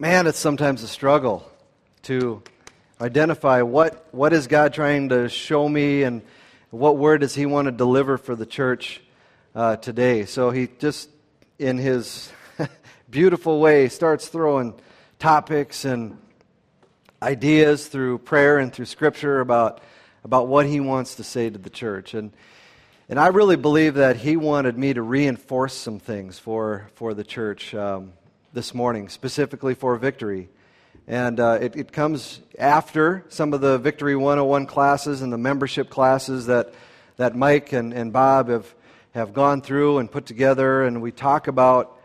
man, it's sometimes a struggle to identify what, what is God trying to show me and what word does He want to deliver for the church uh, today. So he just, in his beautiful way, starts throwing topics and ideas through prayer and through Scripture about, about what he wants to say to the church. And, and I really believe that he wanted me to reinforce some things for, for the church um, this morning, specifically for victory. And uh, it, it comes after some of the Victory 101 classes and the membership classes that, that Mike and, and Bob have, have gone through and put together. And we talk about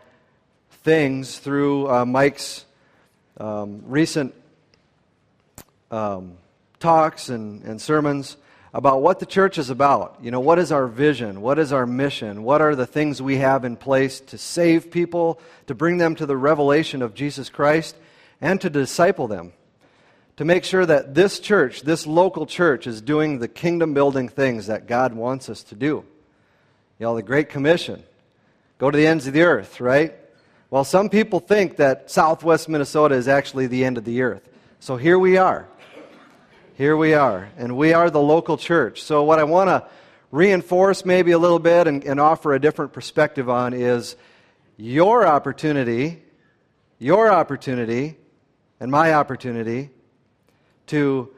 things through uh, Mike's um, recent um, talks and, and sermons about what the church is about. You know, what is our vision? What is our mission? What are the things we have in place to save people, to bring them to the revelation of Jesus Christ, and to disciple them? To make sure that this church, this local church, is doing the kingdom building things that God wants us to do. You know, the Great Commission go to the ends of the earth, right? Well, some people think that southwest Minnesota is actually the end of the earth. So here we are. Here we are. And we are the local church. So, what I want to reinforce maybe a little bit and, and offer a different perspective on is your opportunity, your opportunity, and my opportunity to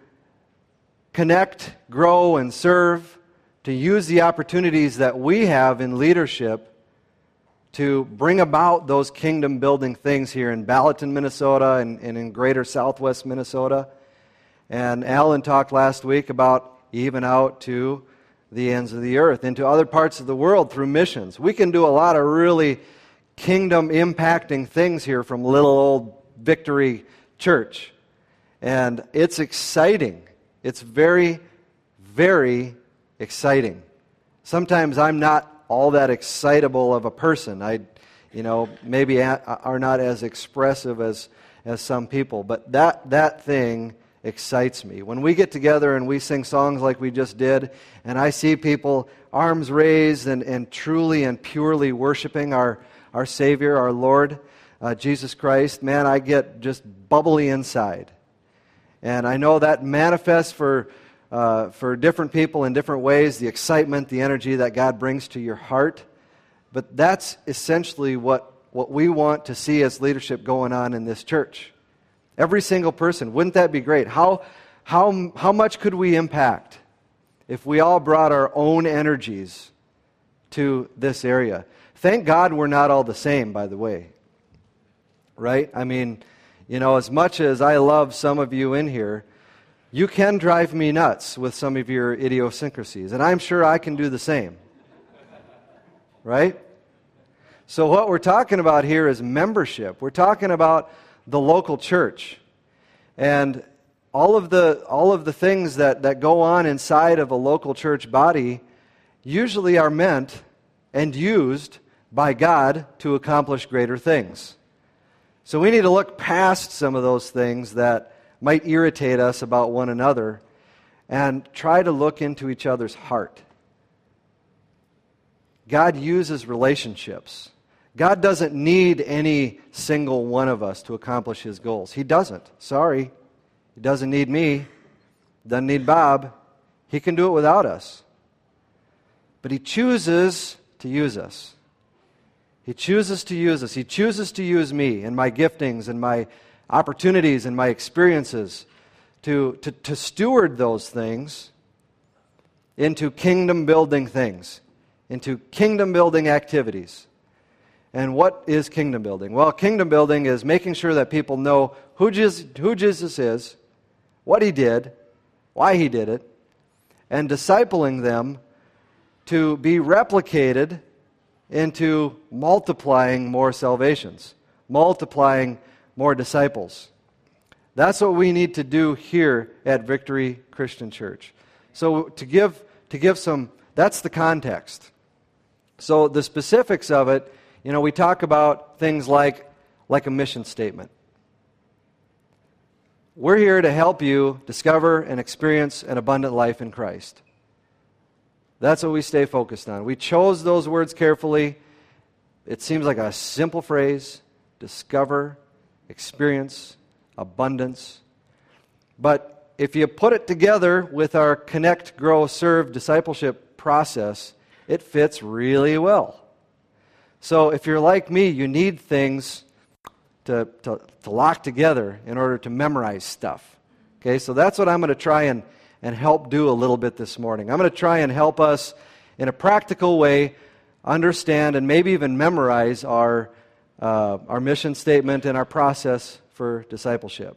connect, grow, and serve, to use the opportunities that we have in leadership to bring about those kingdom building things here in Balaton, Minnesota, and, and in greater southwest Minnesota. And Alan talked last week about even out to the ends of the earth, into other parts of the world through missions. We can do a lot of really kingdom impacting things here from little old Victory Church. And it's exciting. It's very, very exciting. Sometimes I'm not all that excitable of a person. I, you know, maybe are not as expressive as, as some people. But that, that thing excites me. When we get together and we sing songs like we just did, and I see people arms raised and, and truly and purely worshiping our, our Savior, our Lord, uh, Jesus Christ, man, I get just bubbly inside. And I know that manifests for uh, for different people in different ways, the excitement, the energy that God brings to your heart. But that's essentially what, what we want to see as leadership going on in this church. Every single person. Wouldn't that be great? How, how, how much could we impact if we all brought our own energies to this area? Thank God we're not all the same, by the way. Right? I mean, you know, as much as I love some of you in here, you can drive me nuts with some of your idiosyncrasies, and I'm sure I can do the same. Right? So, what we're talking about here is membership. We're talking about the local church. And all of the, all of the things that, that go on inside of a local church body usually are meant and used by God to accomplish greater things. So, we need to look past some of those things that might irritate us about one another and try to look into each other's heart. God uses relationships. God doesn't need any single one of us to accomplish his goals. He doesn't. Sorry. He doesn't need me. Doesn't need Bob. He can do it without us. But he chooses to use us. He chooses to use us. He chooses to use me and my giftings and my opportunities and my experiences to, to, to steward those things into kingdom building things, into kingdom building activities. And what is kingdom building? Well, kingdom building is making sure that people know who Jesus, who Jesus is, what he did, why he did it, and discipling them to be replicated into multiplying more salvations, multiplying more disciples. That's what we need to do here at Victory Christian Church. So, to give, to give some, that's the context. So, the specifics of it, you know, we talk about things like, like a mission statement. We're here to help you discover and experience an abundant life in Christ. That's what we stay focused on. We chose those words carefully. It seems like a simple phrase discover experience, abundance. But if you put it together with our connect, grow, serve discipleship process, it fits really well. So if you're like me, you need things to, to, to lock together in order to memorize stuff. Okay, so that's what I'm going to try and, and help do a little bit this morning. I'm going to try and help us in a practical way understand and maybe even memorize our, uh, our mission statement and our process for discipleship.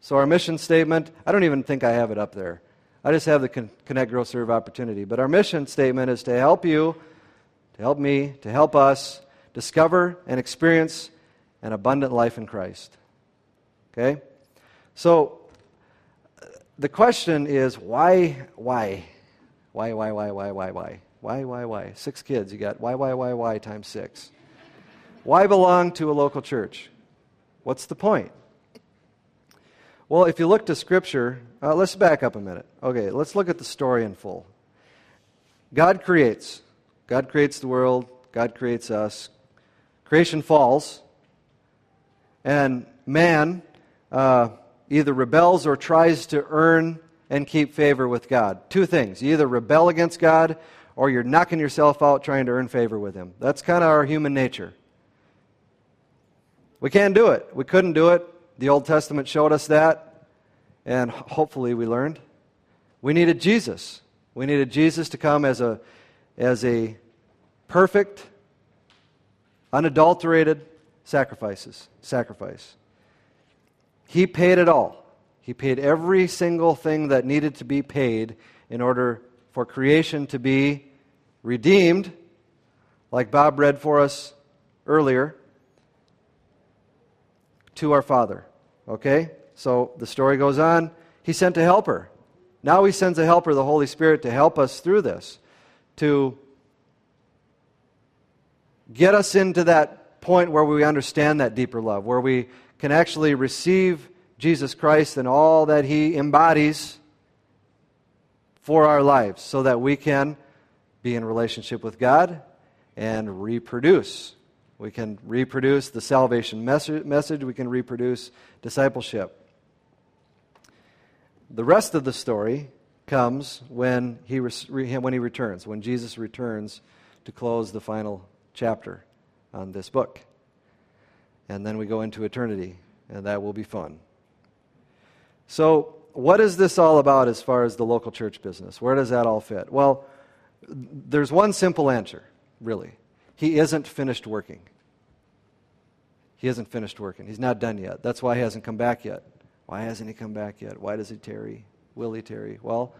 So, our mission statement, I don't even think I have it up there. I just have the Connect, Grow, Serve opportunity. But our mission statement is to help you, to help me, to help us discover and experience an abundant life in Christ. Okay? So, the question is why, why? Why, why, why, why, why, why? Why, why, why? Six kids. You got why, why, why, why times six. Why belong to a local church? What's the point? Well, if you look to Scripture, uh, let's back up a minute. Okay, let's look at the story in full. God creates. God creates the world. God creates us. Creation falls. And man uh, either rebels or tries to earn and keep favor with God. Two things. You either rebel against God or you're knocking yourself out trying to earn favor with Him. That's kind of our human nature. We can't do it. We couldn't do it. The Old Testament showed us that, and hopefully we learned. We needed Jesus. We needed Jesus to come as a, as a perfect, unadulterated sacrifices, sacrifice. He paid it all. He paid every single thing that needed to be paid in order for creation to be redeemed, like Bob read for us earlier, to our Father. Okay? So the story goes on. He sent a helper. Now he sends a helper, the Holy Spirit, to help us through this, to get us into that point where we understand that deeper love, where we can actually receive Jesus Christ and all that he embodies for our lives so that we can be in relationship with God and reproduce. We can reproduce the salvation message, we can reproduce discipleship. The rest of the story comes when he, when he returns, when Jesus returns to close the final chapter on this book. And then we go into eternity, and that will be fun. So, what is this all about as far as the local church business? Where does that all fit? Well, there's one simple answer, really. He isn't finished working. He isn't finished working. He's not done yet. That's why he hasn't come back yet. Why hasn't he come back yet? Why does he tarry? Will he tarry? Well,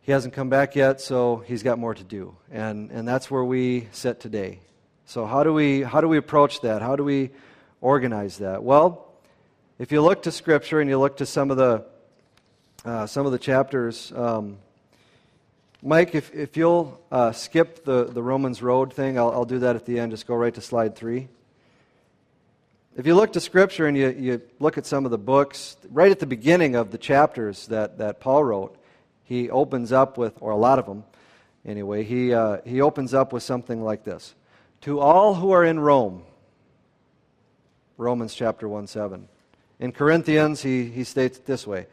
he hasn't come back yet, so he's got more to do. And, and that's where we sit today. So, how do, we, how do we approach that? How do we organize that? Well, if you look to Scripture and you look to some of the, uh, some of the chapters, um, Mike, if, if you'll uh, skip the, the Romans Road thing, I'll, I'll do that at the end. Just go right to slide three. If you look to Scripture and you, you look at some of the books, right at the beginning of the chapters that, that Paul wrote, he opens up with, or a lot of them anyway, he, uh, he opens up with something like this To all who are in Rome, Romans chapter 1 7. In Corinthians, he, he states it this way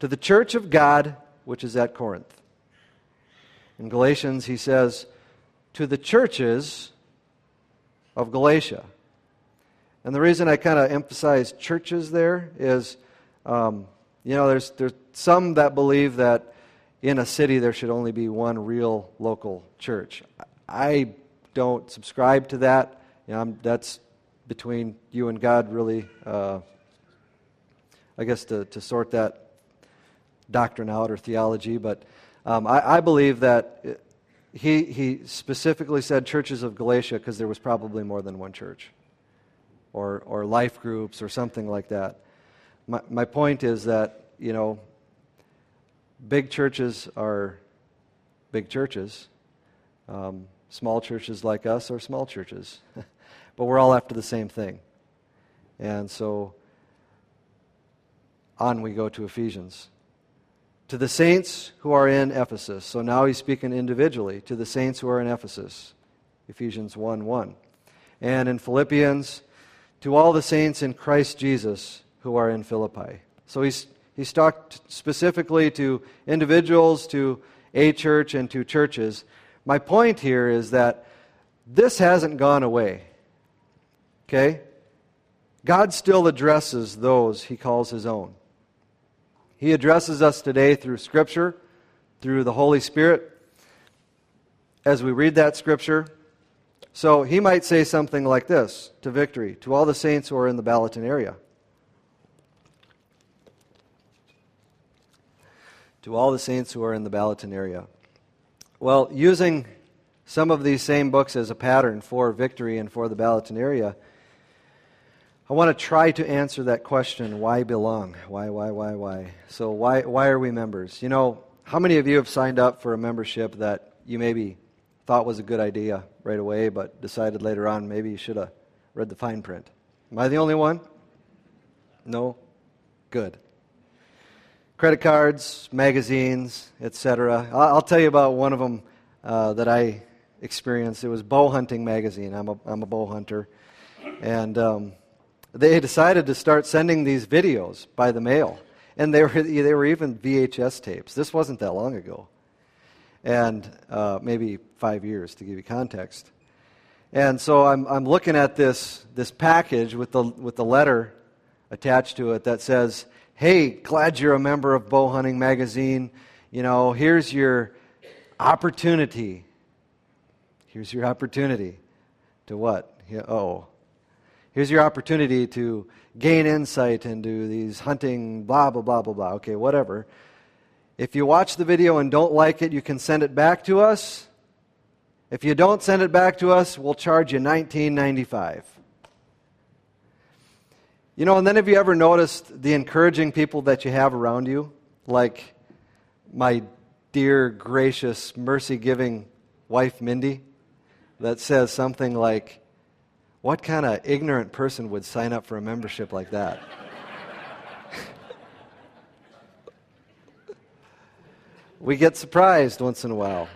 To the church of God, which is at Corinth. In Galatians, he says, To the churches of Galatia. And the reason I kind of emphasize churches there is, um, you know, there's, there's some that believe that in a city there should only be one real local church. I don't subscribe to that. You know, that's between you and God, really. Uh, I guess, to, to sort that doctrine out or theology, but um, I, I, believe that he, he specifically said churches of Galatia because there was probably more than one church or, or life groups or something like that. My, my point is that, you know, big churches are big churches. Um, small churches like us are small churches. but we're all after the same thing. And so on we go to Ephesians. To the saints who are in Ephesus. So now he's speaking individually to the saints who are in Ephesus. Ephesians 1 1. And in Philippians to all the saints in Christ Jesus who are in Philippi. So he's, he's talked specifically to individuals, to a church, and to churches. My point here is that this hasn't gone away. Okay? God still addresses those he calls his own. He addresses us today through Scripture, through the Holy Spirit, as we read that Scripture. So he might say something like this to Victory, to all the saints who are in the Balaton area. To all the saints who are in the Balaton area. Well, using some of these same books as a pattern for Victory and for the Balaton area, I want to try to answer that question why belong? Why, why, why, why? So, why, why are we members? You know, how many of you have signed up for a membership that you maybe thought was a good idea right away, but decided later on maybe you should have read the fine print? Am I the only one? No? Good. Credit cards, magazines, etc. I'll, tell you about one of them uh, that I experienced. It was Bow Hunting Magazine. I'm a, I'm a bow hunter. And. Um, they decided to start sending these videos by the mail. And they were, they were even VHS tapes. This wasn't that long ago. And uh, maybe five years to give you context. And so I'm, I'm looking at this, this package with the, with the letter attached to it that says, Hey, glad you're a member of Bow Hunting Magazine. You know, here's your opportunity. Here's your opportunity to what? Oh, Here's your opportunity to gain insight into these hunting, blah, blah, blah, blah, blah. Okay, whatever. If you watch the video and don't like it, you can send it back to us. If you don't send it back to us, we'll charge you $19.95. You know, and then have you ever noticed the encouraging people that you have around you? Like my dear, gracious, mercy giving wife, Mindy, that says something like, what kind of ignorant person would sign up for a membership like that? we get surprised once in a while.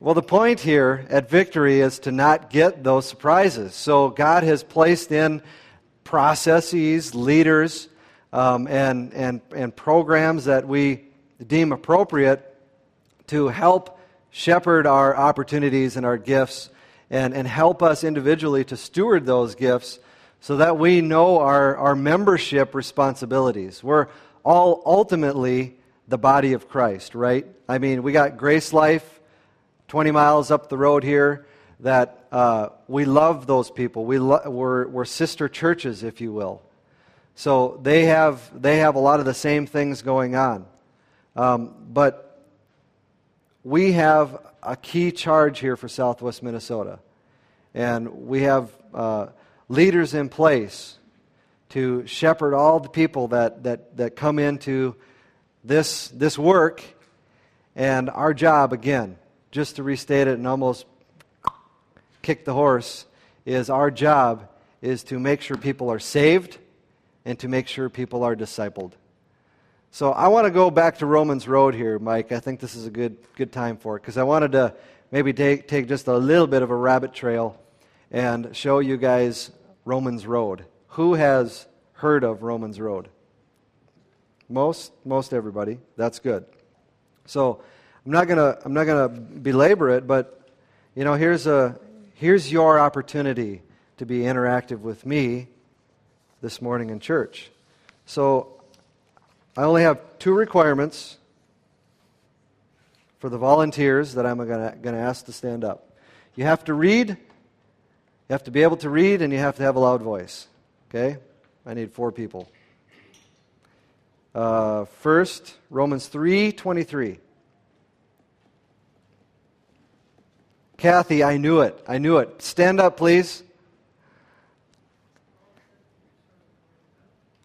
Well, the point here at Victory is to not get those surprises. So, God has placed in processes, leaders, um, and, and, and programs that we deem appropriate to help shepherd our opportunities and our gifts and, and help us individually to steward those gifts so that we know our, our membership responsibilities. We're all ultimately the body of Christ, right? I mean, we got Grace Life 20 miles up the road here that uh, we love those people. We lo- we're, we're sister churches, if you will. So they have, they have a lot of the same things going on. Um, but we have a key charge here for Southwest Minnesota. And we have uh, leaders in place to shepherd all the people that, that, that come into this, this work. And our job, again, just to restate it and almost kick the horse, is our job is to make sure people are saved and to make sure people are discipled. So I want to go back to Romans Road here, Mike. I think this is a good, good time for it because I wanted to maybe take, take just a little bit of a rabbit trail and show you guys Romans Road. Who has heard of Romans Road? Most, most everybody. That's good. So I'm not gonna, I'm not gonna belabor it, but you know, here's a, here's your opportunity to be interactive with me this morning in church. So I only have two requirements for the volunteers that I'm going to ask to stand up. You have to read, you have to be able to read, and you have to have a loud voice. Okay? I need four people. Uh, first, Romans 3 23. Kathy, I knew it. I knew it. Stand up, please.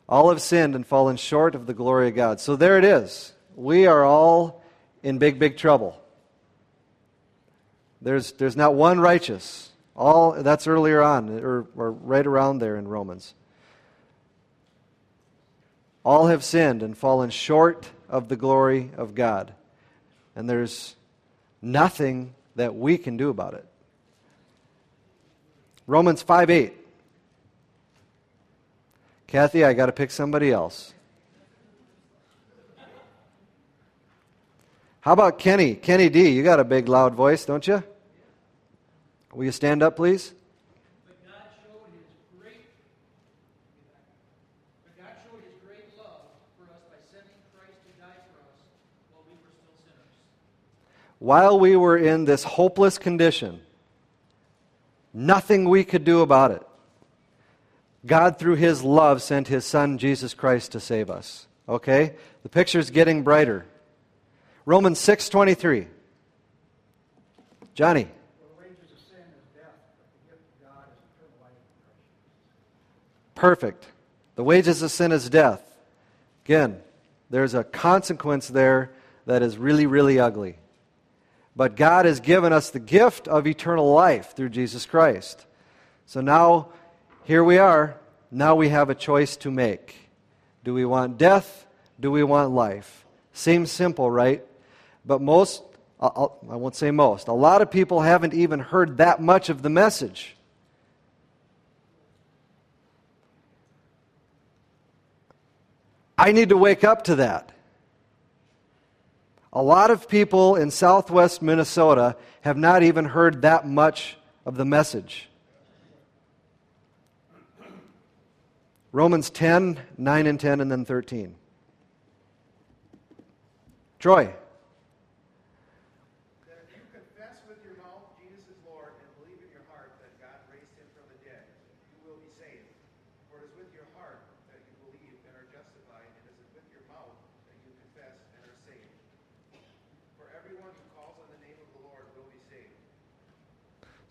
All have sinned and fallen short of the glory of God. So there it is. We are all in big, big trouble. There's, there's not one righteous. All that's earlier on, or, or right around there in Romans. All have sinned and fallen short of the glory of God. And there's nothing that we can do about it. Romans 5 8. Kathy, I got to pick somebody else. How about Kenny? Kenny D, you got a big loud voice, don't you? Will you stand up, please? While we were in this hopeless condition, nothing we could do about it. God, through His love, sent His Son, Jesus Christ, to save us. Okay? The picture's getting brighter. Romans 6.23. Johnny. Perfect. The wages of sin is death. Again, there's a consequence there that is really, really ugly. But God has given us the gift of eternal life through Jesus Christ. So now, here we are. Now we have a choice to make. Do we want death? Do we want life? Seems simple, right? But most, I'll, I won't say most, a lot of people haven't even heard that much of the message. I need to wake up to that. A lot of people in southwest Minnesota have not even heard that much of the message. Romans 10, 9 and 10, and then 13. Troy.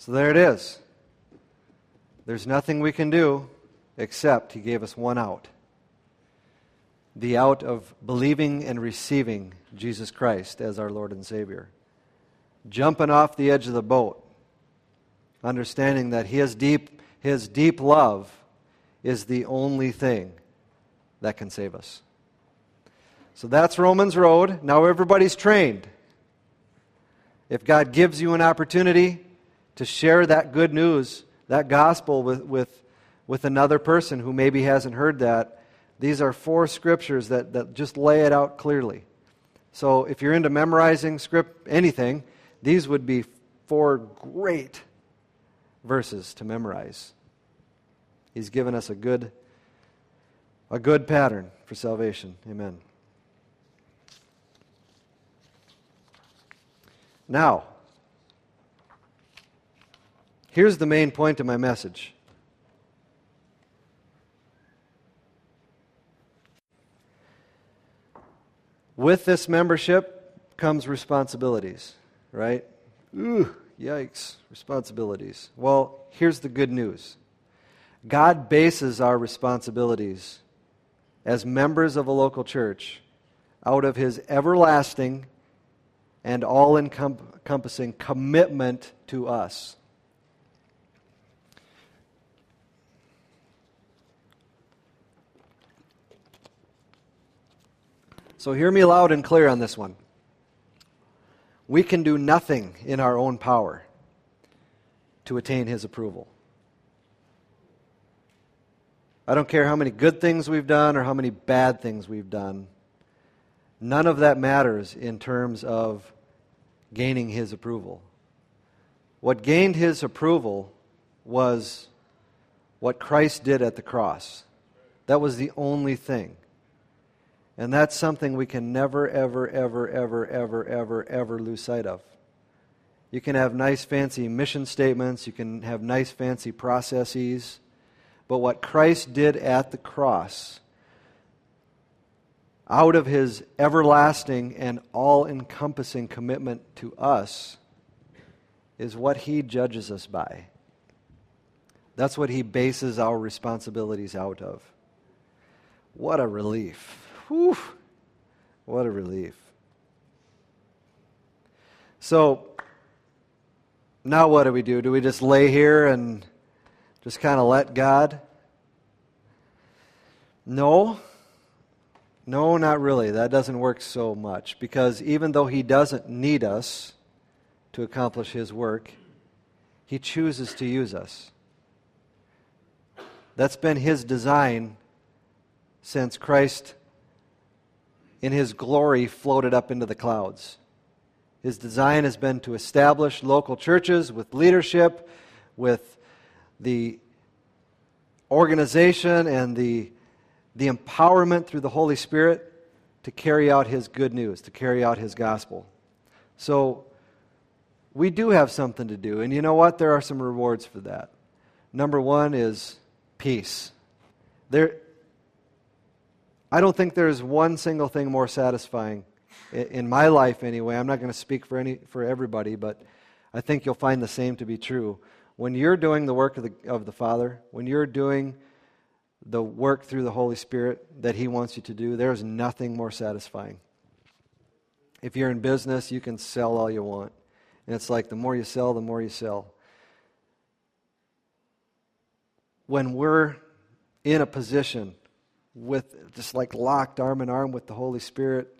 So there it is. There's nothing we can do except He gave us one out the out of believing and receiving Jesus Christ as our Lord and Savior. Jumping off the edge of the boat, understanding that His deep, His deep love is the only thing that can save us. So that's Romans Road. Now everybody's trained. If God gives you an opportunity, to share that good news, that gospel with, with, with another person who maybe hasn't heard that. These are four scriptures that, that just lay it out clearly. So if you're into memorizing script anything, these would be four great verses to memorize. He's given us a good a good pattern for salvation. Amen. Now, Here's the main point of my message. With this membership comes responsibilities, right? Ooh, yikes, responsibilities. Well, here's the good news God bases our responsibilities as members of a local church out of his everlasting and all encompassing commitment to us. So hear me loud and clear on this one. We can do nothing in our own power to attain His approval. I don't care how many good things we've done or how many bad things we've done. None of that matters in terms of gaining His approval. What gained His approval was what Christ did at the cross. That was the only thing. And that's something we can never, ever, ever, ever, ever, ever, ever lose sight of. You can have nice, fancy mission statements, you can have nice, fancy processes, but what Christ did at the cross, out of his everlasting and all encompassing commitment to us, is what he judges us by. That's what he bases our responsibilities out of. What a relief. Whew, what a relief. So, now what do we do? Do we just lay here and just kind of let God? No. No, not really. That doesn't work so much because even though He doesn't need us to accomplish His work, He chooses to use us. That's been His design since Christ, in his glory, floated up into the clouds. His design has been to establish local churches with leadership, with the organization and the, the empowerment through the Holy Spirit to carry out His good news, to carry out His gospel. So, we do have something to do. And you know what? There are some rewards for that. Number one is peace. There, I don't think there's one single thing more satisfying in my life anyway. I'm not going to speak for any for everybody, but I think you'll find the same to be true. When you're doing the work of the, of the Father, when you're doing the work through the Holy Spirit that He wants you to do, there's nothing more satisfying. If you're in business, you can sell all you want. And it's like the more you sell, the more you sell. When we're in a position with just like locked arm in arm with the Holy Spirit,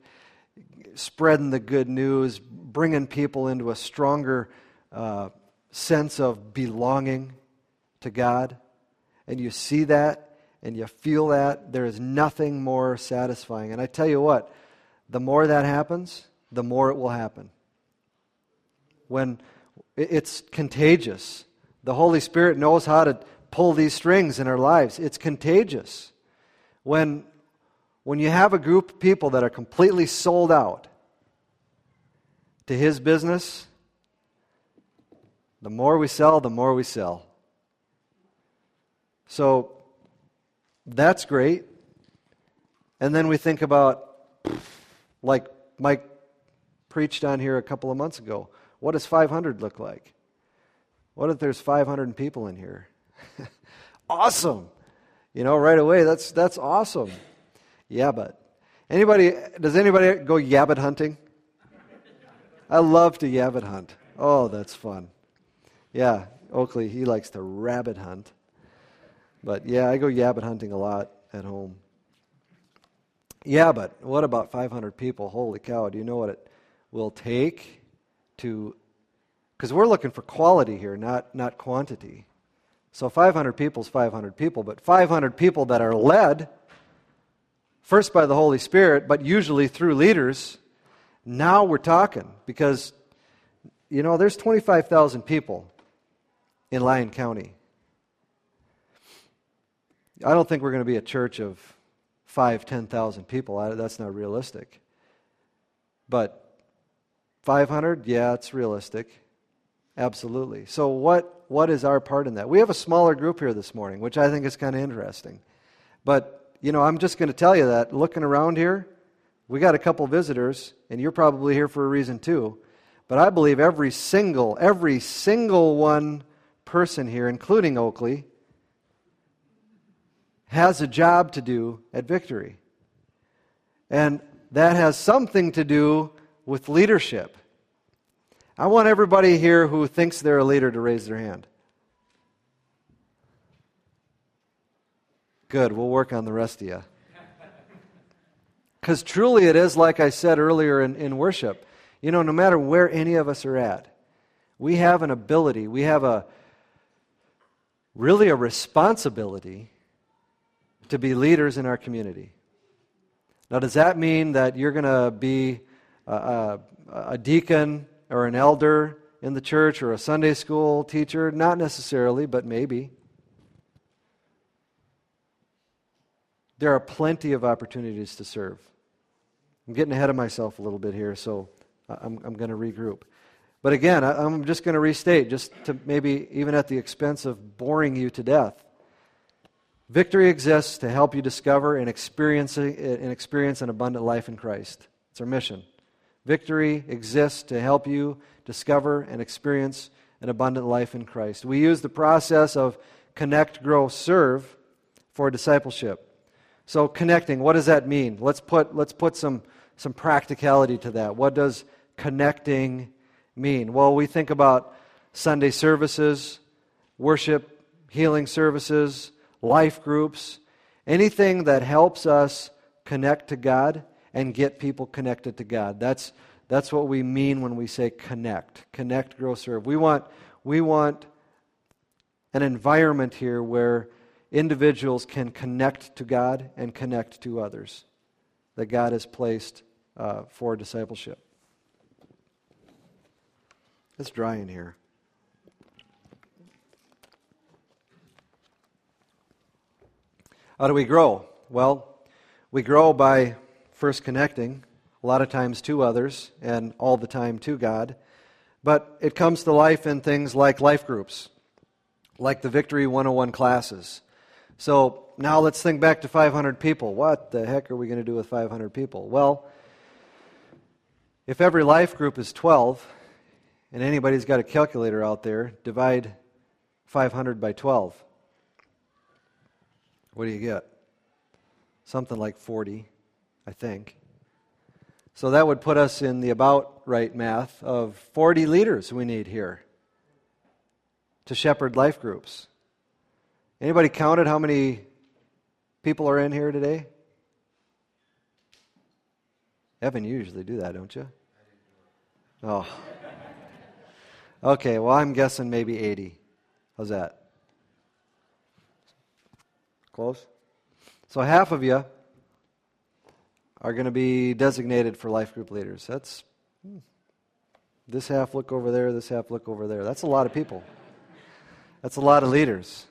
spreading the good news, bringing people into a stronger uh, sense of belonging to God, and you see that and you feel that, there is nothing more satisfying. And I tell you what, the more that happens, the more it will happen. When it's contagious, the Holy Spirit knows how to pull these strings in our lives. It's contagious. When, when you have a group of people that are completely sold out to His business, the more we sell, the more we sell. So that's great. And then we think about, like Mike preached on here a couple of months ago, what does 500 look like? What if there's 500 people in here? awesome. You know, right away, that's, that's awesome. Yeah, but anybody, does anybody go yabbit hunting? I love to yabbit hunt. Oh, that's fun. Yeah, Oakley, he likes to rabbit hunt. But yeah, I go yabbit hunting a lot at home. Yeah, but what about 500 people? Holy cow, do you know what it will take to. Because we're looking for quality here, not, not quantity. So 500 people is 500 people, but 500 people that are led, first by the Holy Spirit, but usually through leaders, now we're talking. Because, you know, there's 25,000 people in Lyon County. I don't think we're going to be a church of five, 10,000 people. I, that's not realistic. But 500, yeah, it's realistic. Absolutely. So, what, what is our part in that? We have a smaller group here this morning, which I think is kind of interesting. But, you know, I'm just going to tell you that looking around here, we got a couple visitors, and you're probably here for a reason too. But I believe every single, every single one person here, including Oakley, has a job to do at Victory. And that has something to do with leadership. I want everybody here who thinks they're a leader to raise their hand. Good, we'll work on the rest of you. Because truly it is like I said earlier in, in worship. You know, no matter where any of us are at, we have an ability, we have a really a responsibility to be leaders in our community. Now, does that mean that you're going to be a, a, a, deacon or an elder in the church or a Sunday school teacher? Not necessarily, but maybe. There are plenty of opportunities to serve. I'm getting ahead of myself a little bit here, so I'm, I'm going to regroup. But again, I, I'm just going to restate, just to maybe even at the expense of boring you to death. Victory exists to help you discover and experience, and experience an abundant life in Christ. It's our mission. Victory exists to help you discover and experience an abundant life in Christ. We use the process of connect, grow, serve for discipleship. So, connecting, what does that mean? Let's put, let's put some, some practicality to that. What does connecting mean? Well, we think about Sunday services, worship, healing services, life groups, anything that helps us connect to God and get people connected to God. That's, that's what we mean when we say connect. Connect, grow, serve. We want, we want an environment here where individuals can connect to God and connect to others that God has placed uh, for discipleship. It's dry in here. How do we grow? Well, we grow by first connecting, a lot of times to others, and all the time to God. But it comes to life in things like life groups, like the Victory 101 classes. So now let's think back to 500 people. What the heck are we going to do with 500 people? Well, if every life group is 12, and anybody's got a calculator out there, divide 500 by 12. What do you get? Something like 40, I think. So that would put us in the about right math of 40 leaders we need here to shepherd life groups. Anybody counted how many people are in here today? Evan, you usually do that, don't you? Oh. Okay, well, I'm guessing maybe 80. How's that? Close? So half of you are going to be designated for life group leaders. That's this half look over there, this half look over there. That's a lot of people. That's a lot of leaders.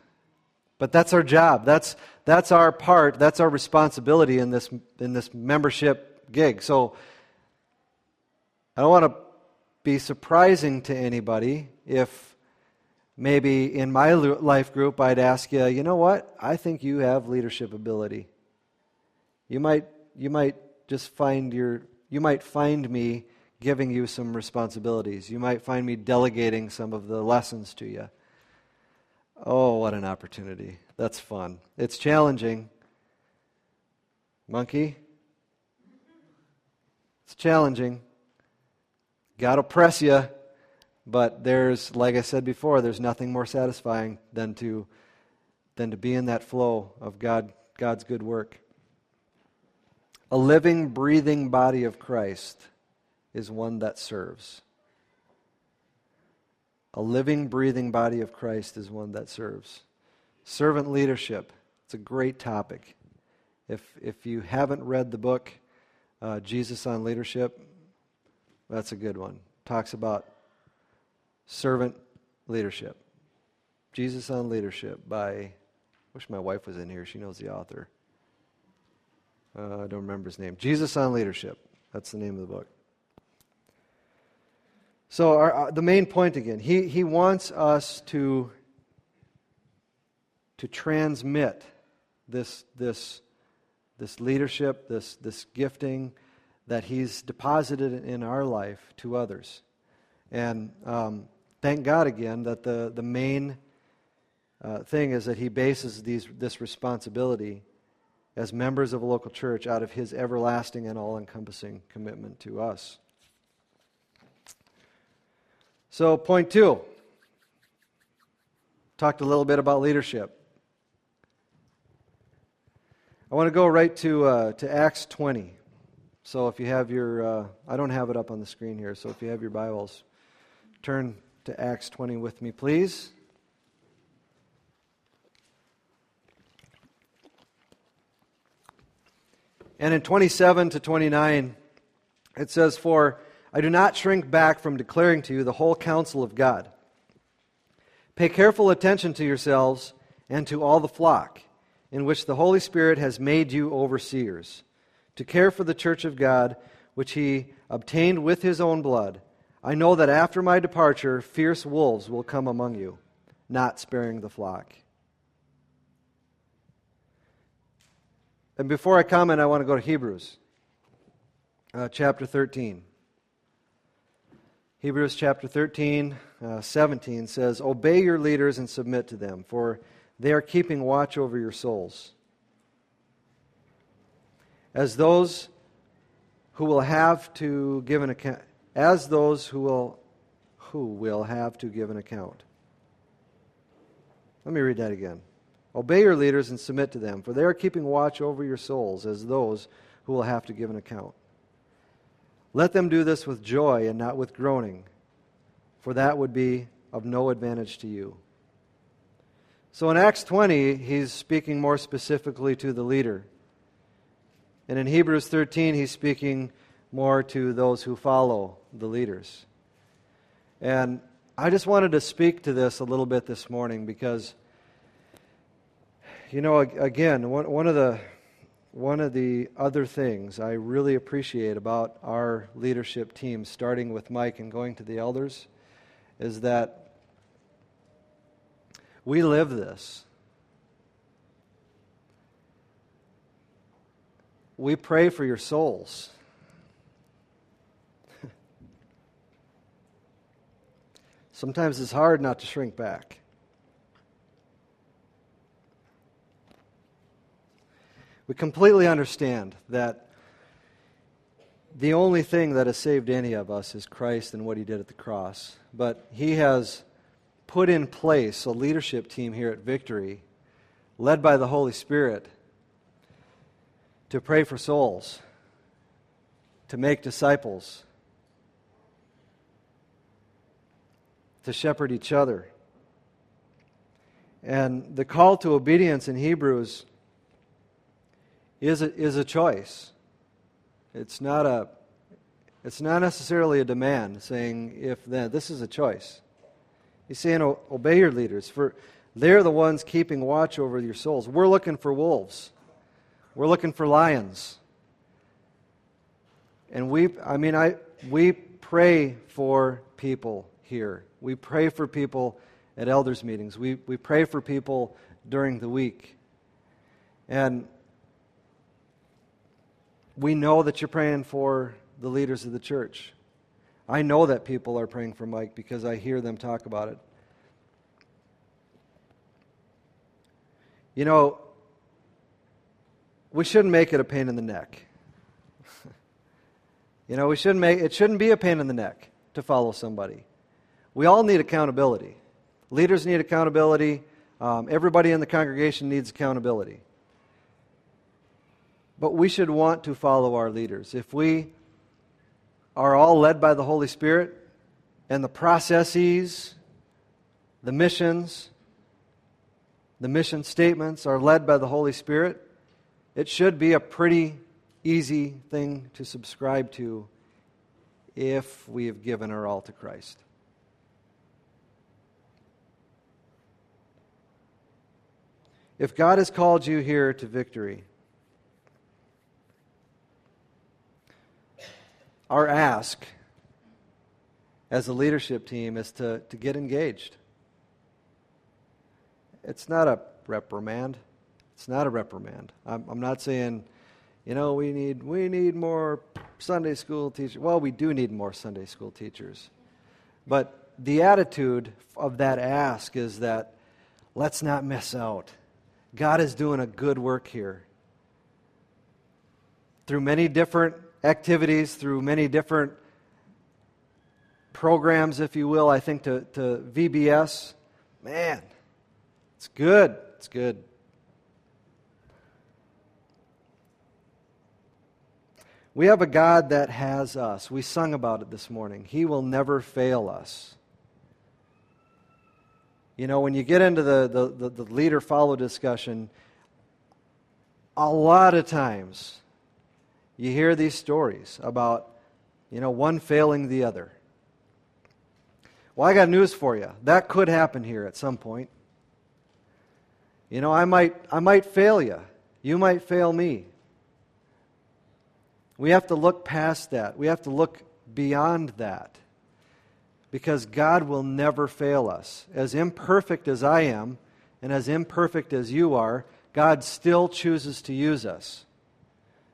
But that's our job. That's, that's our part. That's our responsibility in this, in this membership gig. So I don't want to be surprising to anybody if maybe in my life group I'd ask you, you know what? I think you have leadership ability. You might, you might just find your, you might find me giving you some responsibilities. You might find me delegating some of the lessons to you. Oh, what an opportunity. That's fun. It's challenging. Monkey? It's challenging. God will press you, but there's, like I said before, there's nothing more satisfying than to, than to be in that flow of God, God's good work. A living, breathing body of Christ is one that serves. A living, breathing body of Christ is one that serves. Servant leadership, it's a great topic. If, if you haven't read the book, uh, Jesus on Leadership, that's a good one. Talks about servant leadership. Jesus on Leadership by, I wish my wife was in here. She knows the author. Uh, I don't remember his name. Jesus on Leadership. That's the name of the book. So, our, uh, the main point again, he, he wants us to, to transmit this, this, this leadership, this, this gifting that he's deposited in our life to others. And um, thank God again that the, the main uh, thing is that he bases these, this responsibility as members of a local church out of his everlasting and all encompassing commitment to us. So, point two talked a little bit about leadership. I want to go right to, uh, to Acts 20. So, if you have your, uh, I don't have it up on the screen here, so if you have your Bibles, turn to Acts 20 with me, please. And in 27 to 29, it says, For I do not shrink back from declaring to you the whole counsel of God. Pay careful attention to yourselves and to all the flock, in which the Holy Spirit has made you overseers, to care for the church of God, which he obtained with his own blood. I know that after my departure, fierce wolves will come among you, not sparing the flock. And before I comment, I want to go to Hebrews uh, chapter 13. Hebrews chapter 13, uh, 17 says, Obey your leaders and submit to them, for they are keeping watch over your souls. As those who will have to give an account, as those who will, who will have to give an account. Let me read that again. Obey your leaders and submit to them, for they are keeping watch over your souls as those who will have to give an account. Let them do this with joy and not with groaning, for that would be of no advantage to you. So in Acts 20, he's speaking more specifically to the leader. And in Hebrews 13, he's speaking more to those who follow the leaders. And I just wanted to speak to this a little bit this morning because, you know, again, one of the one of the other things I really appreciate about our leadership team, starting with Mike and going to the elders, is that we live this. We pray for your souls. Sometimes it's hard not to shrink back. We completely understand that the only thing that has saved any of us is Christ and what he did at the cross. But he has put in place a leadership team here at Victory, led by the Holy Spirit, to pray for souls, to make disciples, to shepherd each other. And the call to obedience in Hebrews is a, is a choice. It's not a it's not necessarily a demand saying if then this is a choice. He's saying obey your leaders for they're the ones keeping watch over your souls. We're looking for wolves. We're looking for lions. And we I mean I we pray for people here. We pray for people at elders meetings. We we pray for people during the week. And we know that you're praying for the leaders of the church. I know that people are praying for Mike because I hear them talk about it. You know, we shouldn't make it a pain in the neck. you know, we shouldn't make it shouldn't be a pain in the neck to follow somebody. We all need accountability. Leaders need accountability. Um, everybody in the congregation needs accountability. But we should want to follow our leaders. If we are all led by the Holy Spirit and the processes, the missions, the mission statements are led by the Holy Spirit, it should be a pretty easy thing to subscribe to if we have given our all to Christ. If God has called you here to victory, our ask as a leadership team is to, to get engaged. It's not a reprimand. It's not a reprimand. I'm, I'm not saying, you know, we need, we need more Sunday school teachers. Well, we do need more Sunday school teachers. But the attitude of that ask is that let's not miss out. God is doing a good work here. Through many different activities through many different programs, if you will, I think, to, to VBS. Man, it's good. It's good. We have a God that has us. We sung about it this morning. He will never fail us. You know, when you get into the, the, the, the leader follow discussion, a lot of times you hear these stories about, you know, one failing the other. Well, I got news for you. That could happen here at some point. You know, I might, I might fail you. You might fail me. We have to look past that. We have to look beyond that. Because God will never fail us. As imperfect as I am, and as imperfect as you are, God still chooses to use us.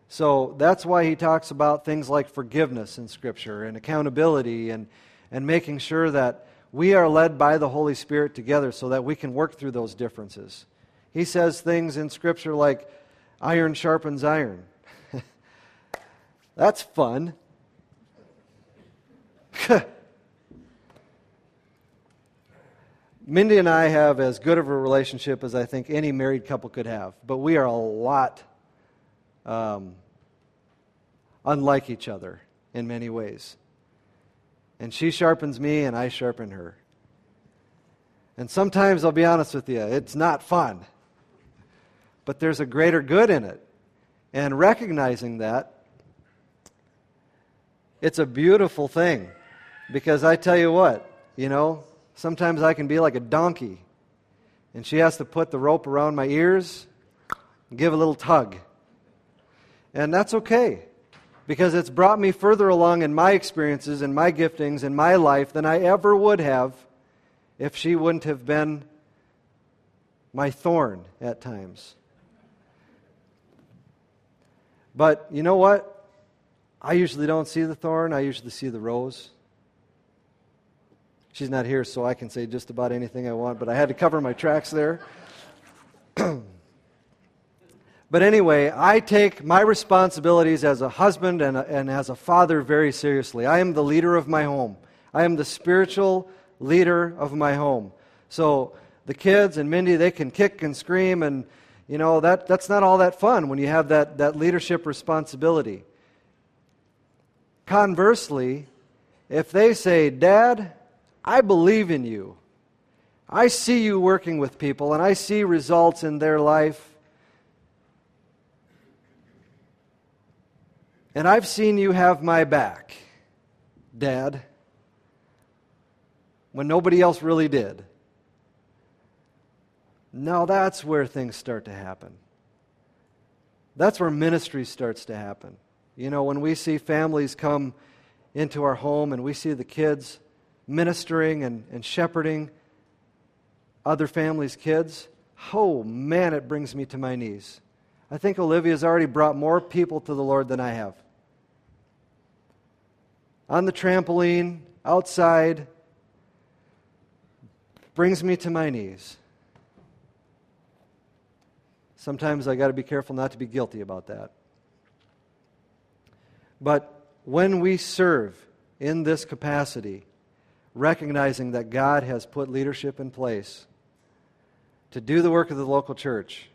So that's why he talks about things like forgiveness in Scripture and accountability and, and making sure that we are led by the Holy Spirit together so that we can work through those differences. He says things in Scripture like, iron sharpens iron. that's fun. Mindy and I have as good of a relationship as I think any married couple could have, but we are a lot um, unlike each other in many ways. And she sharpens me, and I sharpen her. And sometimes, I'll be honest with you, it's not fun. But there's a greater good in it. And recognizing that, it's a beautiful thing. Because I tell you what, you know, sometimes I can be like a donkey. And she has to put the rope around my ears and give a little tug. And that's okay. Because it's brought me further along in my experiences and my giftings in my life than I ever would have if she wouldn't have been my thorn at times. But you know what? I usually don't see the thorn, I usually see the rose. She's not here, so I can say just about anything I want, but I had to cover my tracks there. but anyway, I take my responsibilities as a husband and, a, and as a father very seriously. I am the leader of my home, I am the spiritual leader of my home. So the kids and Mindy, they can kick and scream, and you know that, that's not all that fun when you have that, that leadership responsibility. Conversely, if they say, Dad, I believe in you. I see you working with people and I see results in their life. And I've seen you have my back, Dad when nobody else really did. Now that's where things start to happen. That's where ministry starts to happen. You know, when we see families come into our home and we see the kids ministering and, and shepherding other families' kids, oh man, it brings me to my knees. I think Olivia's already brought more people to the Lord than I have. On the trampoline, outside, brings me to my knees. Sometimes I got to be careful not to be guilty about that. But when we serve in this capacity, recognizing that God has put leadership in place to do the work of the local church,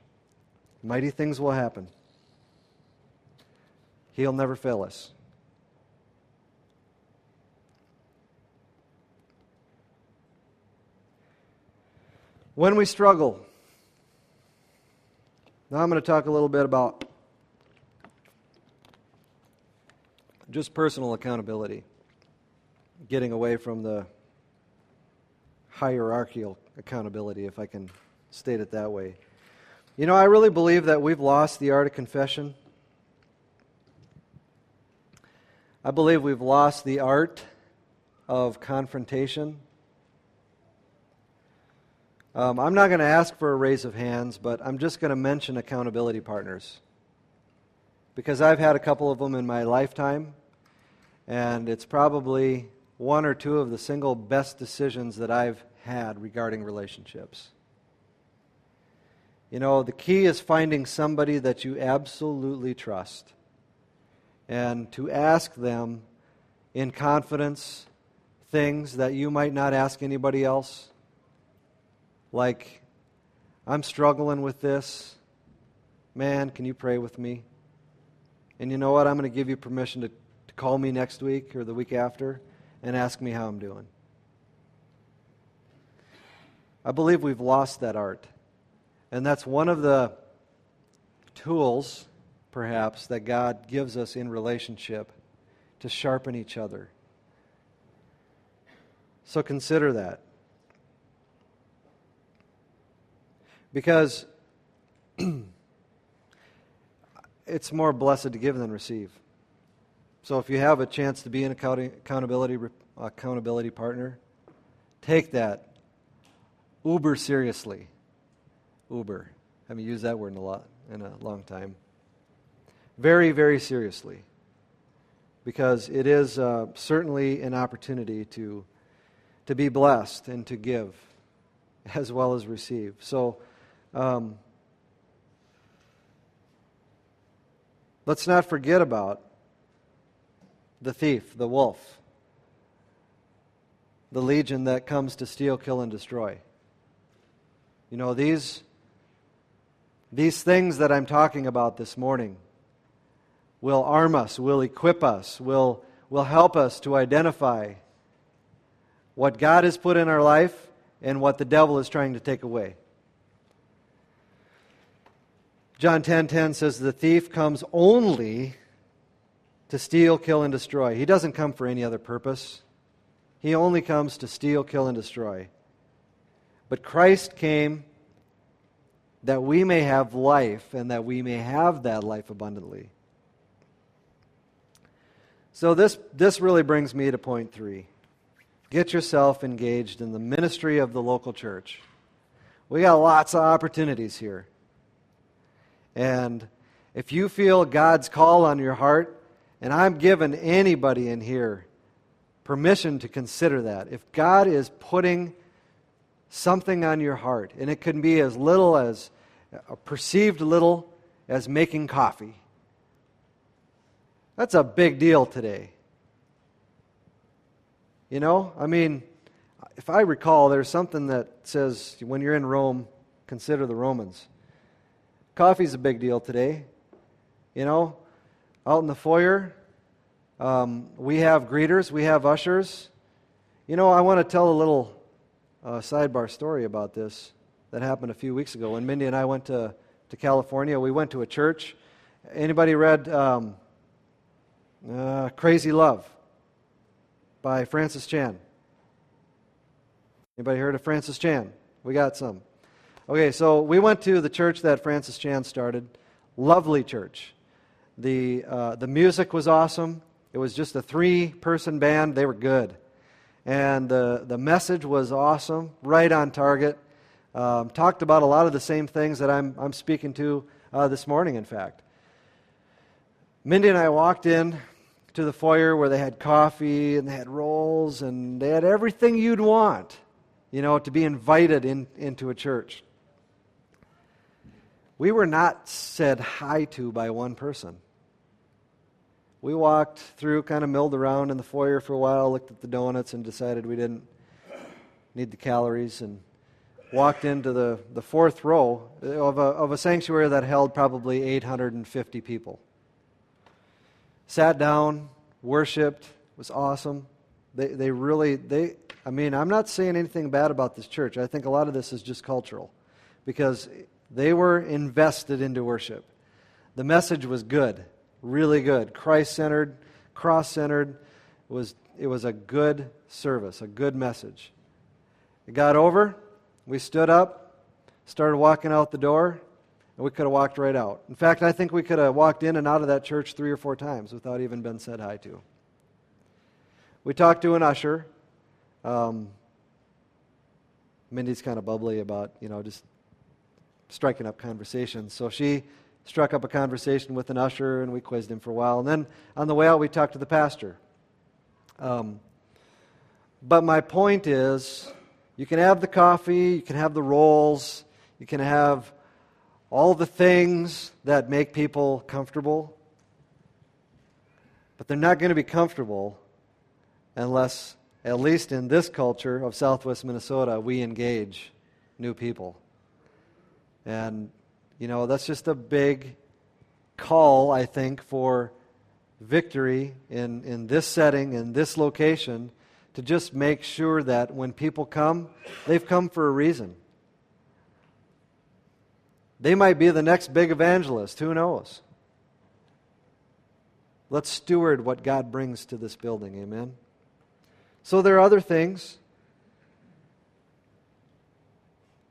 mighty things will happen. He'll never fail us. When we struggle, now I'm going to talk a little bit about just personal accountability, getting away from the hierarchical accountability, if I can state it that way. You know, I really believe that we've lost the art of confession. I believe we've lost the art of confrontation. Um, I'm not going to ask for a raise of hands, but I'm just going to mention accountability partners. Because I've had a couple of them in my lifetime, and it's probably one or two of the single best decisions that I've had regarding relationships. You know, the key is finding somebody that you absolutely trust and to ask them in confidence things that you might not ask anybody else like, I'm struggling with this. Man, can you pray with me? And you know what? I'm going to give you permission to, to call me next week or the week after and ask me how I'm doing. I believe we've lost that art. And that's one of the tools, perhaps, that God gives us in relationship to sharpen each other. So consider that. Because it's more blessed to give than receive. So if you have a chance to be an accountability, accountability partner, take that uber seriously. Uber. I haven't used that word in a lot in a long time. Very, very seriously. Because it is uh, certainly an opportunity to, to be blessed and to give as well as receive. So um, let's not forget about the thief, the wolf, the legion that comes to steal, kill, and destroy. You know, these, these things that I'm talking about this morning will arm us, will equip us, will, will help us to identify what God has put in our life and what the devil is trying to take away. John 10:10 10, 10 says the thief comes only to steal, kill and destroy. He doesn't come for any other purpose. He only comes to steal, kill and destroy. But Christ came that we may have life and that we may have that life abundantly. So this this really brings me to point 3. Get yourself engaged in the ministry of the local church. We got lots of opportunities here. And if you feel God's call on your heart, and I'm giving anybody in here permission to consider that. If God is putting something on your heart, and it can be as little as a perceived little as making coffee, that's a big deal today. You know, I mean, if I recall, there's something that says when you're in Rome, consider the Romans. Coffee's a big deal today. You know, out in the foyer, um, we have greeters, we have ushers. You know, I want to tell a little uh, sidebar story about this that happened a few weeks ago when Mindy and I went to, to California. We went to a church. Anybody read um, uh, Crazy Love by Francis Chan? Anybody heard of Francis Chan? We got some. Okay, so we went to the church that Francis Chan started. Lovely church. The, uh, the music was awesome. It was just a three person band. They were good. And the, the message was awesome, right on target. Um, talked about a lot of the same things that I'm, I'm speaking to uh, this morning, in fact. Mindy and I walked in to the foyer where they had coffee and they had rolls and they had everything you'd want, you know, to be invited in, into a church we were not said hi to by one person. We walked through, kind of milled around in the foyer for a while, looked at the donuts, and decided we didn't need the calories, and walked into the, the fourth row of a, of a sanctuary that held probably 850 people. Sat down, worshiped, was awesome. They, they really, they, I mean, I'm not saying anything bad about this church. I think a lot of this is just cultural. Because they were invested into worship. The message was good, really good. Christ centered, cross centered. It was, it was a good service, a good message. It got over. We stood up, started walking out the door, and we could have walked right out. In fact, I think we could have walked in and out of that church three or four times without even being said hi to. We talked to an usher. Um, Mindy's kind of bubbly about, you know, just striking up conversations. So she struck up a conversation with an usher, and we quizzed him for a while. And then on the way out, we talked to the pastor. Um, but my point is, you can have the coffee, you can have the rolls, you can have all the things that make people comfortable, but they're not going to be comfortable unless, at least in this culture of southwest Minnesota, we engage new people. And, you know, that's just a big call, I think, for victory in, in this setting, in this location, to just make sure that when people come, they've come for a reason. They might be the next big evangelist, who knows? Let's steward what God brings to this building, amen? So there are other things,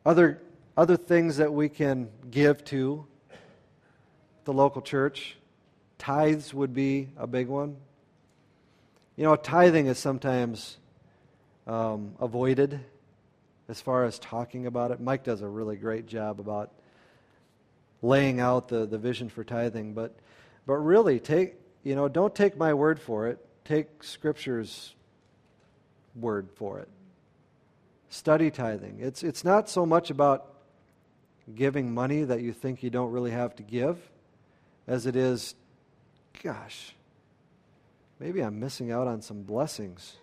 other other things that we can give to the local church. Tithes would be a big one. You know, tithing is sometimes um, avoided as far as talking about it. Mike does a really great job about laying out the, the vision for tithing. But, but really, take, you know, don't take my word for it. Take Scripture's word for it. Study tithing. It's, it's not so much about giving money that you think you don't really have to give as it is, gosh, maybe I'm missing out on some blessings.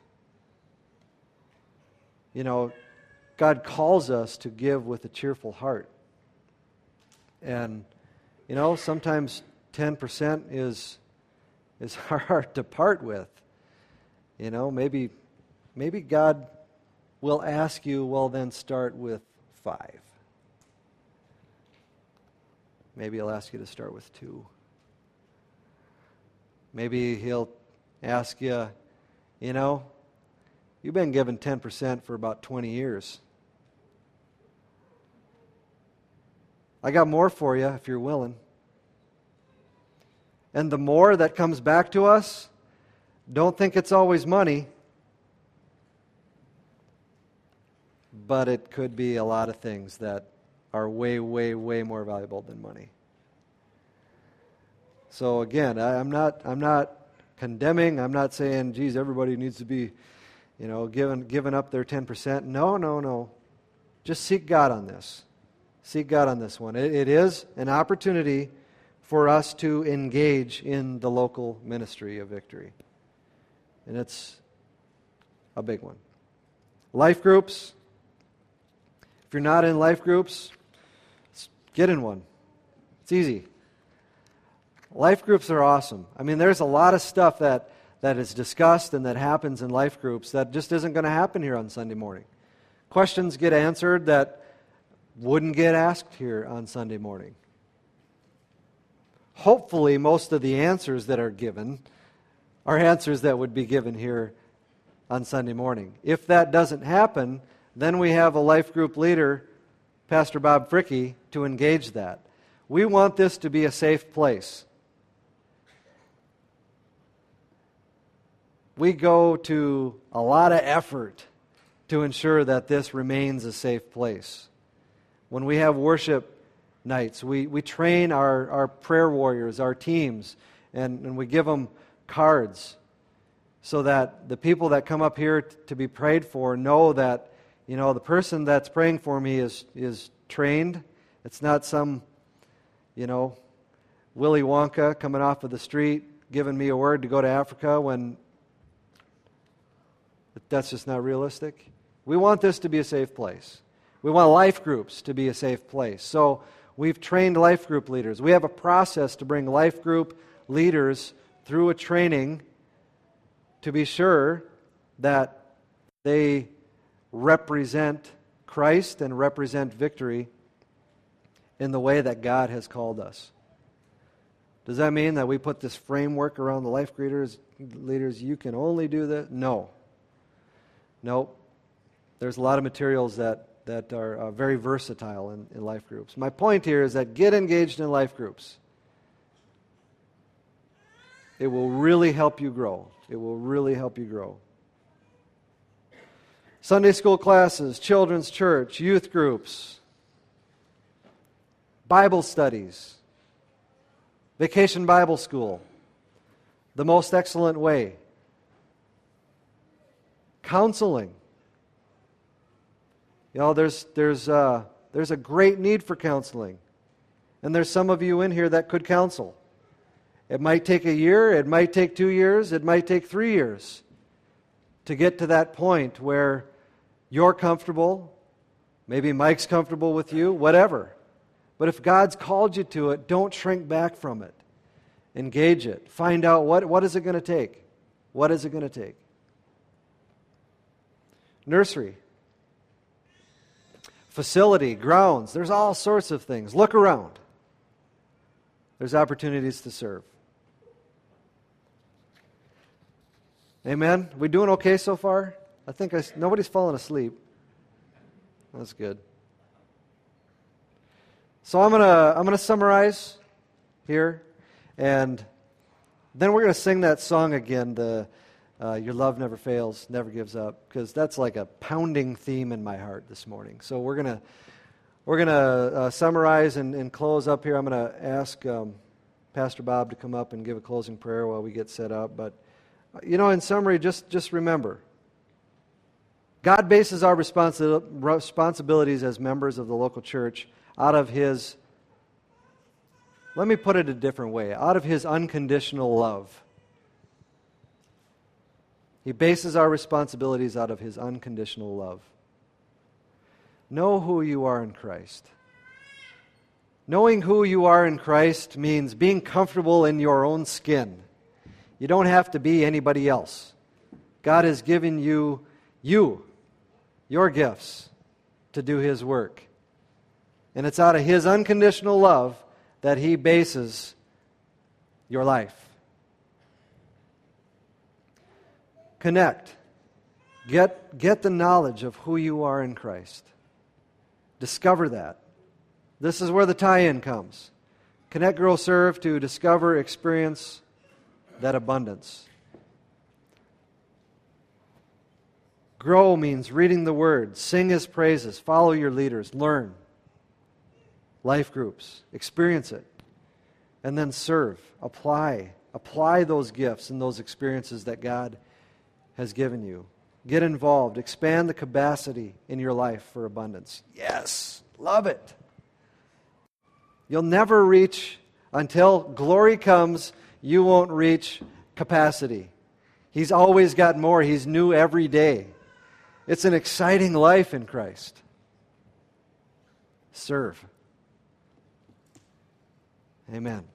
You know, God calls us to give with a cheerful heart. And, you know, sometimes 10% is, is hard to part with. You know, maybe, maybe God will ask you, well, then start with five. Maybe he'll ask you to start with two. Maybe he'll ask you, you know, you've been given 10% for about 20 years. I got more for you if you're willing. And the more that comes back to us, don't think it's always money, but it could be a lot of things that are way, way, way more valuable than money. So again, I, am not, I'm not condemning. I'm not saying, geez, everybody needs to be, you know, giving, giving up their 10%. No, no, no. Just seek God on this. Seek God on this one. it, it is an opportunity for us to engage in the local ministry of victory. And it's a big one. Life groups. If you're not in life groups, get in one. It's easy. Life groups are awesome. I mean, there's a lot of stuff that, that is discussed and that happens in life groups that just isn't going to happen here on Sunday morning. Questions get answered that wouldn't get asked here on Sunday morning. Hopefully, most of the answers that are given are answers that would be given here on Sunday morning. If that doesn't happen, then we have a life group leader, Pastor Bob Fricke, to engage that. We want this to be a safe place. We go to a lot of effort to ensure that this remains a safe place. When we have worship nights, we, we train our, our prayer warriors, our teams, and, and we give them cards so that the people that come up here t- to be prayed for know that you know, the person that's praying for me is, is trained. It's not some, you know, Willy Wonka coming off of the street giving me a word to go to Africa when that's just not realistic. We want this to be a safe place. We want life groups to be a safe place. So we've trained life group leaders. We have a process to bring life group leaders through a training to be sure that they represent Christ and represent victory in the way that God has called us. Does that mean that we put this framework around the life leaders? Leaders, you can only do this? No. No. There's a lot of materials that, that are uh, very versatile in, in life groups. My point here is that get engaged in life groups. It will really help you grow. It will really help you grow. Sunday school classes, children's church, youth groups, Bible studies, vacation Bible school, the most excellent way, counseling. You know, there's, there's, uh, there's a great need for counseling. And there's some of you in here that could counsel. It might take a year, it might take two years, it might take three years to get to that point where you're comfortable. Maybe Mike's comfortable with you, whatever. But if God's called you to it, don't shrink back from it. Engage it. Find out what, what is it going to take? What is it going to take? Nursery, facility, grounds, there's all sorts of things. Look around. There's opportunities to serve. Amen. We doing okay so far? I think I, nobody's fallen asleep. That's good. So I'm gonna I'm gonna summarize here, and then we're gonna sing that song again. The uh, "Your Love Never Fails, Never Gives Up," because that's like a pounding theme in my heart this morning. So we're gonna we're gonna uh, summarize and, and, close up here. I'm gonna ask um, Pastor Bob to come up and give a closing prayer while we get set up. But you know, in summary, just just remember God bases our responsi- responsibilities as members of the local church out of His, let me put it a different way, out of His unconditional love. He bases our responsibilities out of His unconditional love. Know who you are in Christ. Knowing who you are in Christ means being comfortable in your own skin. You don't have to be anybody else. God has given you you your gifts to do His work. And it's out of His unconditional love that He bases your life. Connect. Get, get the knowledge of who you are in Christ. Discover that. This is where the tie in comes. Connect, grow, serve to discover, experience that abundance. Grow means reading the Word, sing His praises, follow your leaders, learn. Life groups, experience it. And then serve, apply. Apply those gifts and those experiences that God has given you. Get involved, expand the capacity in your life for abundance. Yes, love it. You'll never reach, until glory comes, you won't reach capacity. He's always got more, He's new every day. It's an exciting life in Christ. Serve. Amen.